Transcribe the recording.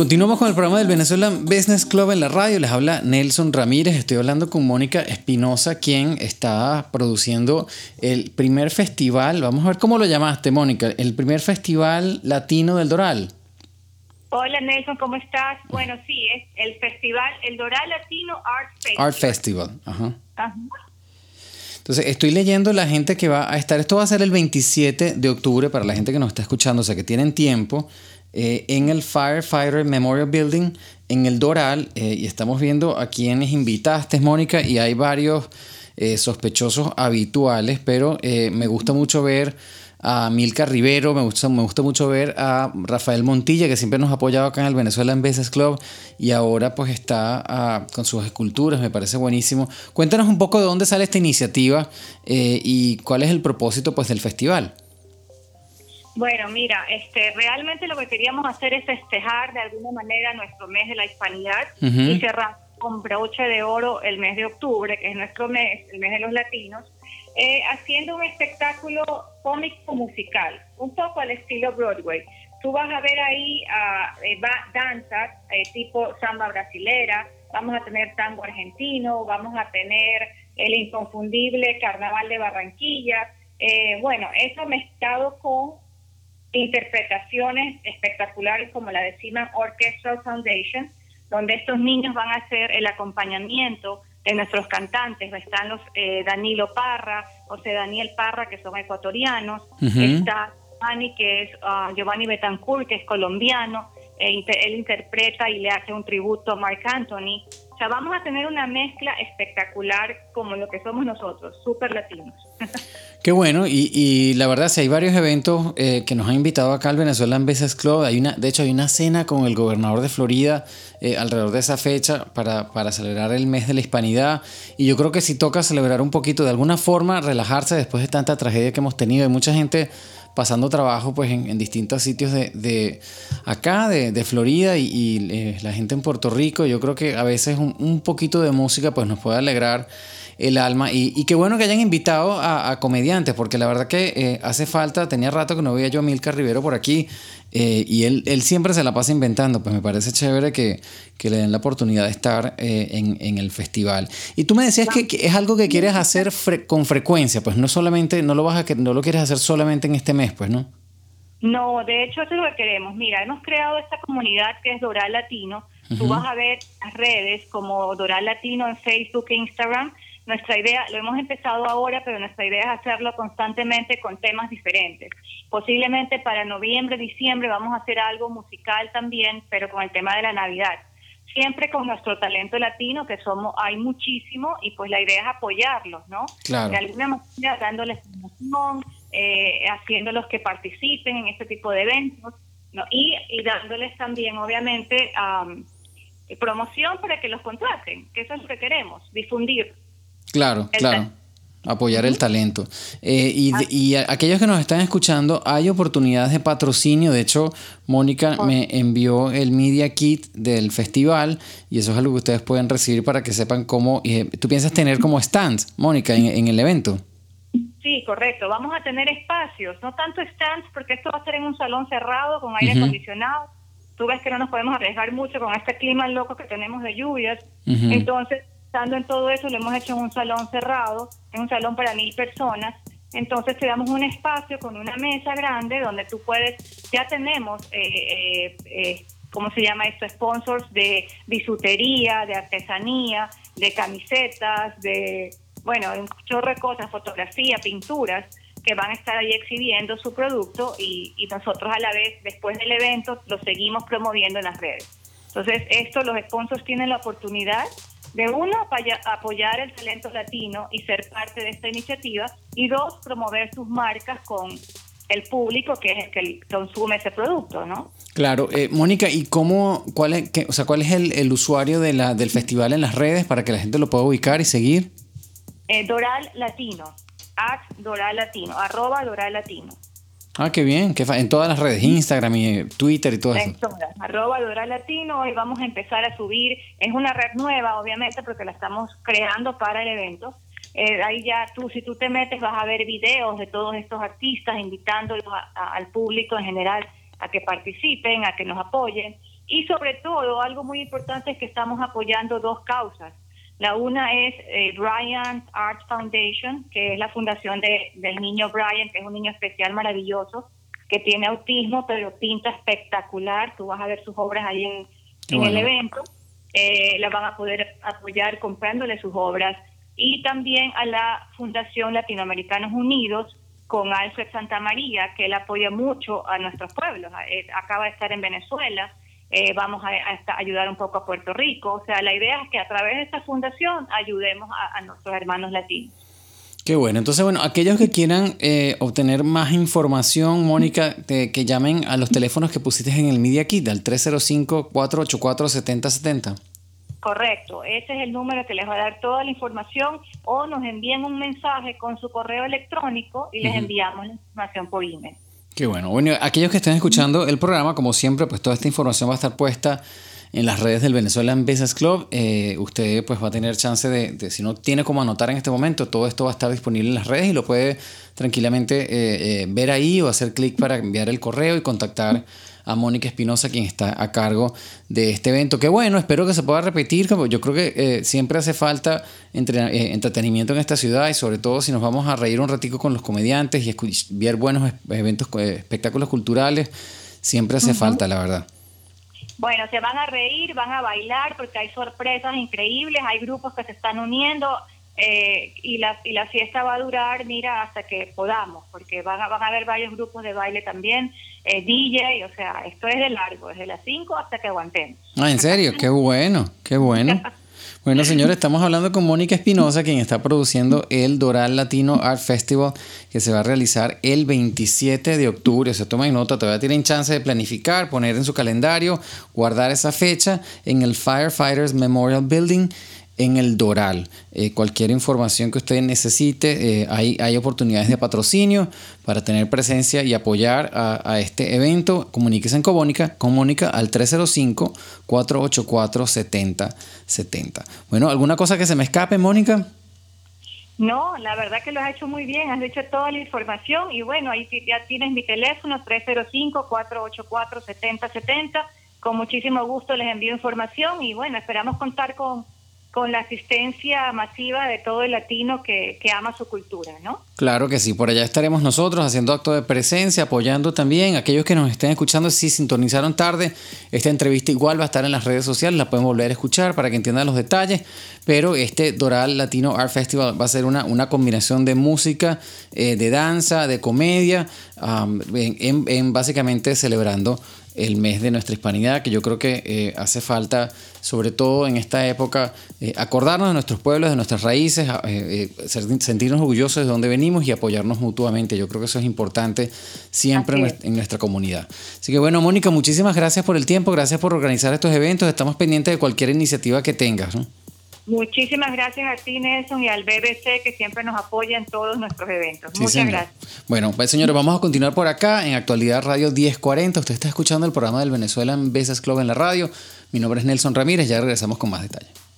Continuamos con el programa del Venezuelan Business Club en la radio. Les habla Nelson Ramírez. Estoy hablando con Mónica Espinosa, quien está produciendo el primer festival. Vamos a ver cómo lo llamaste, Mónica. El primer festival latino del Doral. Hola Nelson, ¿cómo estás? Bueno, sí, es el festival, el Doral Latino Art Festival. Art Festival, ajá. Entonces, estoy leyendo la gente que va a estar. Esto va a ser el 27 de octubre para la gente que nos está escuchando, o sea que tienen tiempo. Eh, en el Firefighter Memorial Building en el Doral eh, y estamos viendo a quienes invitaste, Mónica, y hay varios eh, sospechosos habituales, pero me gusta mucho ver a Milka Rivero, me gusta, me gusta mucho ver a Rafael Montilla, que siempre nos ha apoyado acá en el Venezuela en Business Club y ahora pues está ah, con sus esculturas, me parece buenísimo. Cuéntanos un poco de dónde sale esta iniciativa y cuál es el propósito pues del festival. Bueno, mira, este, realmente lo que queríamos hacer es festejar de alguna manera nuestro mes de la hispanidad y cerrar con broche de oro el mes de octubre, que es nuestro mes, el mes de los latinos, eh, haciendo un espectáculo cómico musical, un poco al estilo Broadway. Tú vas a ver ahí uh, eh, danzas eh, tipo samba brasilera, vamos a tener tango argentino, vamos a tener el inconfundible carnaval de Barranquilla. Eh, bueno, eso mezclado con interpretaciones espectaculares como la de Seaman Orchestral Foundation, donde estos niños van a hacer el acompañamiento de nuestros cantantes. Están los eh, Danilo Parra, José Daniel Parra, que son ecuatorianos. Está Giovanni, que es uh, Giovanni Betancourt, que es colombiano. E él interpreta y le hace un tributo a Mark Anthony. Vamos a tener una mezcla espectacular como lo que somos nosotros, súper latinos. Qué bueno, y, la verdad, si hay varios eventos eh, que nos han invitado acá al Venezuelan Business Club. Hay una, de hecho, hay una cena con el gobernador de Florida eh, alrededor de esa fecha para, para, celebrar el mes de la hispanidad. Y yo creo que si toca celebrar un poquito, de alguna forma, relajarse después de tanta tragedia que hemos tenido. Hay mucha gente pasando trabajo pues en, distintos sitios de, acá, de, Florida y, eh, la gente en Puerto Rico. Yo creo que a veces un, un poquito de música pues nos puede alegrar el alma. Y, qué bueno que hayan invitado a, comediantes, porque la verdad que eh, hace falta, tenía rato que no veía yo a Milka Rivero por aquí, eh, y él, él, siempre se la pasa inventando, pues me parece chévere que, le den la oportunidad de estar eh, en, el festival. Y tú me decías que, es algo que quieres hacer con frecuencia, pues no solamente, no lo, vas a, no lo quieres hacer solamente en este mes, pues, ¿no? No, de hecho eso es lo que queremos. Mira, hemos creado esta comunidad que es Doral Latino. Tú vas a ver las redes como Doral Latino en Facebook e Instagram nuestra idea, lo hemos empezado ahora, pero nuestra idea es hacerlo constantemente con temas diferentes. Posiblemente para noviembre, diciembre vamos a hacer algo musical también, pero con el tema de la Navidad. Siempre con nuestro talento latino, que somos, hay muchísimo, y pues la idea es apoyarlos, ¿no? Claro. De alguna manera dándoles promoción, eh, haciéndolos que participen en este tipo de eventos, ¿no? y, dándoles también, obviamente, promoción para que los contraten, que eso es lo que queremos, difundir. Claro, claro. Apoyar el talento. Eh, y, y, aquellos que nos están escuchando, hay oportunidades de patrocinio. De hecho, Mónica me envió el Media Kit del festival y eso es algo que ustedes pueden recibir para que sepan cómo. Eh, ¿Tú piensas tener como stands, Mónica, en, el evento? Sí, correcto. Vamos a tener espacios, no tanto stands, porque esto va a ser en un salón cerrado con aire acondicionado. Tú ves que no nos podemos arriesgar mucho con este clima loco que tenemos de lluvias. Entonces, Estando en todo eso, lo hemos hecho en un salón cerrado, en un salón para mil personas. Entonces te damos un espacio con una mesa grande donde tú puedes, ya tenemos, eh, eh, eh, ¿cómo se llama esto? Sponsors de bisutería, de artesanía, de camisetas, de, bueno, un chorro de cosas, fotografía, pinturas, que van a estar ahí exhibiendo su producto y, y nosotros a la vez, después del evento, lo seguimos promoviendo en las redes. Entonces, esto los sponsors tienen la oportunidad de uno, apoyar el talento latino y ser parte de esta iniciativa, y dos, promover sus marcas con el público que es el que consume ese producto, ¿no? Claro, eh, Mónica, ¿y cómo, cuál es, o sea, cuál es el, usuario de la, del festival en las redes para que la gente lo pueda ubicar y seguir? Eh, Doral Latino, at Doral Latino, arroba Doral Latino. Ah, qué bien, que en todas las redes, Instagram y Twitter y todo eso. En todas, arroba Doral Latino, y vamos a empezar a subir, es una red nueva obviamente porque la estamos creando para el evento. Eh, ahí ya tú, si tú te metes, vas a ver videos de todos estos artistas, invitándolos al público en general a que participen, a que nos apoyen. Y sobre todo, algo muy importante es que estamos apoyando dos causas. La una es eh, Bryant Art Foundation, que es la fundación de, del niño Brian, que es un niño especial maravilloso, que tiene autismo, pero pinta espectacular. Tú vas a ver sus obras ahí en, el evento. Eh, la van a poder apoyar comprándole sus obras. Y también a la Fundación Latinoamericanos Unidos con Alfred Santa María, que él apoya mucho a nuestros pueblos. Eh, acaba de estar en Venezuela eh, vamos a, ayudar un poco a Puerto Rico. O sea, la idea es que a través de esta fundación ayudemos a, nuestros hermanos latinos. Qué bueno. Entonces, bueno, aquellos que quieran eh, obtener más información, Mónica, que llamen a los teléfonos que pusiste en el Media Kit, al 305-484-7070. Correcto, ese es el número que les va a dar toda la información o nos envían un mensaje con su correo electrónico y les enviamos la información por email. Qué bueno. Bueno, aquellos que estén escuchando el programa, como siempre, pues toda esta información va a estar puesta en las redes del Venezuelan Business Club. Eh, usted pues va a tener chance de, si no tiene como anotar en este momento, todo esto va a estar disponible en las redes y lo puede tranquilamente eh, eh, ver ahí o hacer clic para enviar el correo y contactar a Mónica Espinosa, quien está a cargo de este evento. Qué bueno, espero que se pueda repetir. Yo creo que eh, siempre hace falta entre, eh, entretenimiento en esta ciudad y sobre todo si nos vamos a reír un ratico con los comediantes y ver buenos eventos, eh, espectáculos culturales, siempre hace falta, la verdad. Bueno, se van a reír, van a bailar porque hay sorpresas increíbles, hay grupos que se están uniendo. Y, la, y la fiesta va a durar, mira, hasta que podamos, porque van a, van a haber varios grupos de baile también. Eh, DJ, o sea, esto es de largo, desde las 5 hasta que aguantemos. Ah, en serio, qué bueno, qué bueno. Bueno, señores, estamos hablando con Mónica Espinosa, quien está produciendo el Doral Latino Art Festival, que se va a realizar el 27 de octubre. O sea, tomen nota, todavía tienen chance de planificar, poner en su calendario, guardar esa fecha en el Firefighters Memorial Building en el Doral. Eh, cualquier información que usted necesite, eh, hay, hay, oportunidades de patrocinio para tener presencia y apoyar a, este evento. Comuníquese en Cobónica, Mónica al 305-484-7070. Bueno, ¿alguna cosa que se me escape, Mónica? No, la verdad que lo has hecho muy bien, has hecho toda la información y bueno, ahí ya tienes mi teléfono 305-484-7070. Con muchísimo gusto les envío información y bueno, esperamos contar con con la asistencia masiva de todo el latino que, ama su cultura, ¿no? Claro que sí, por allá estaremos nosotros haciendo acto de presencia, apoyando también a aquellos que nos estén escuchando, si sintonizaron tarde, esta entrevista igual va a estar en las redes sociales, la pueden volver a escuchar para que entiendan los detalles, pero este Doral Latino Art Festival va a ser una, una combinación de música, eh, de danza, de comedia, en básicamente celebrando el mes de nuestra hispanidad, que yo creo que eh, hace falta, sobre todo en esta época, eh, acordarnos de nuestros pueblos, de nuestras raíces, eh, sentirnos orgullosos de dónde venimos y apoyarnos mutuamente. Yo creo que eso es importante siempre en, nuestra comunidad. Así que bueno, Mónica, muchísimas gracias por el tiempo, gracias por organizar estos eventos. Estamos pendientes de cualquier iniciativa que tengas. Muchísimas gracias a ti, Nelson, y al BBC que siempre nos apoya en todos nuestros eventos. Muchas gracias. Bueno, pues señores, vamos a continuar por acá en Actualidad Radio 1040. Usted está escuchando el programa del Venezuelan Business Club en la radio. Mi nombre es Nelson Ramírez, ya regresamos con más detalles.